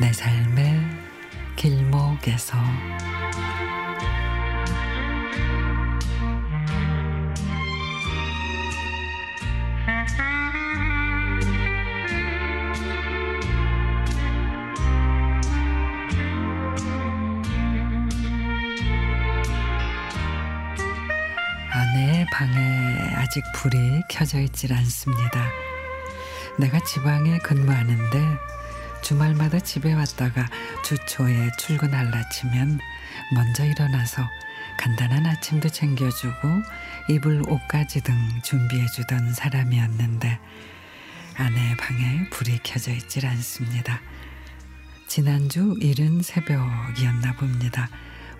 내 삶의 길목에서 아내의 방에 아직 불이 켜져 있질 않습니다. 내가 지방에 근무하는데 주말마다 집에 왔다가 주초에 출근할라 치면 먼저 일어나서 간단한 아침도 챙겨주고 입을 옷가지 등 준비해주던 사람이었는데 아내의 방에 불이 켜져 있질 않습니다. 지난주 이른 새벽이었나 봅니다.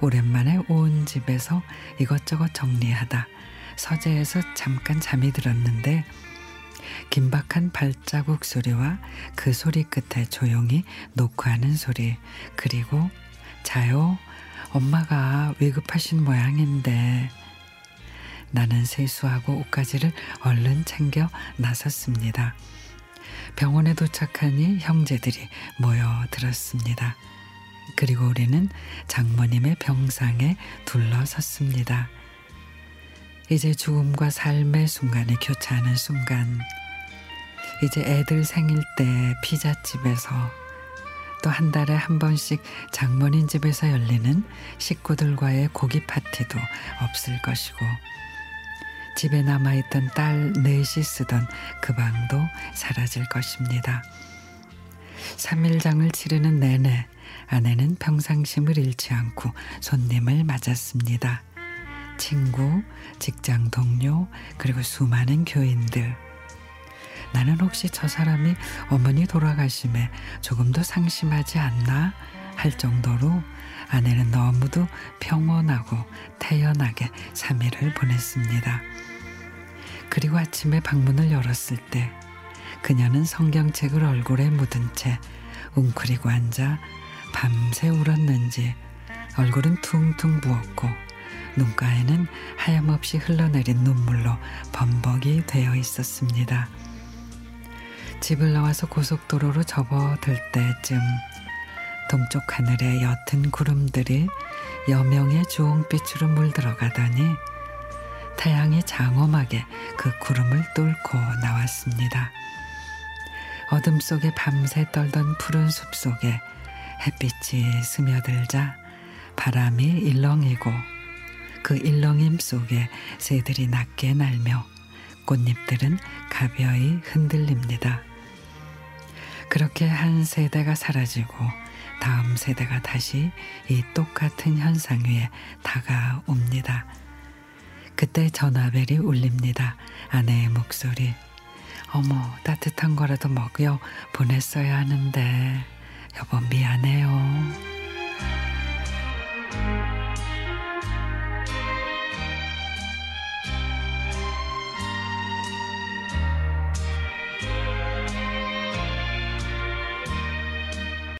오랜만에 온 집에서 이것저것 정리하다 서재에서 잠깐 잠이 들었는데 긴박한 발자국 소리와 그 소리 끝에 조용히 노크하는 소리 그리고 자요 엄마가 위급하신 모양인데 나는 세수하고 옷가지를 얼른 챙겨 나섰습니다. 병원에 도착하니 형제들이 모여들었습니다. 그리고 우리는 장모님의 병상에 둘러섰습니다. 이제 죽음과 삶의 순간에 교차하는 순간. 이제 애들 생일 때 피자집에서 또 한 달에 한 번씩 장모님 집에서 열리는 식구들과의 고기 파티도 없을 것이고 집에 남아있던 딸 넷이 쓰던 그 방도 사라질 것입니다. 3일장을 치르는 내내 아내는 평상심을 잃지 않고 손님을 맞았습니다. 친구, 직장 동료, 그리고 수많은 교인들. 나는 혹시 저 사람이 어머니 돌아가심에 조금 더 상심하지 않나 할 정도로 아내는 너무도 평온하고 태연하게 3일을 보냈습니다. 그리고 아침에 방문을 열었을 때 그녀는 성경책을 얼굴에 묻은 채 웅크리고 앉아 밤새 울었는지 얼굴은 퉁퉁 부었고 눈가에는 하염없이 흘러내린 눈물로 범벅이 되어 있었습니다. 집을 나와서 고속도로로 접어들 때쯤 동쪽 하늘에 옅은 구름들이 여명의 주홍빛으로 물들어가더니 태양이 장엄하게 그 구름을 뚫고 나왔습니다. 어둠 속에 밤새 떨던 푸른 숲 속에 햇빛이 스며들자 바람이 일렁이고 그 일렁임 속에 새들이 낮게 날며 꽃잎들은 가벼이 흔들립니다. 그렇게 한 세대가 사라지고 다음 세대가 다시 이 똑같은 현상 위에 다가옵니다. 그때 전화벨이 울립니다. 아내의 목소리. 어머, 따뜻한 거라도 먹여 보냈어야 하는데, 여보, 미안해요.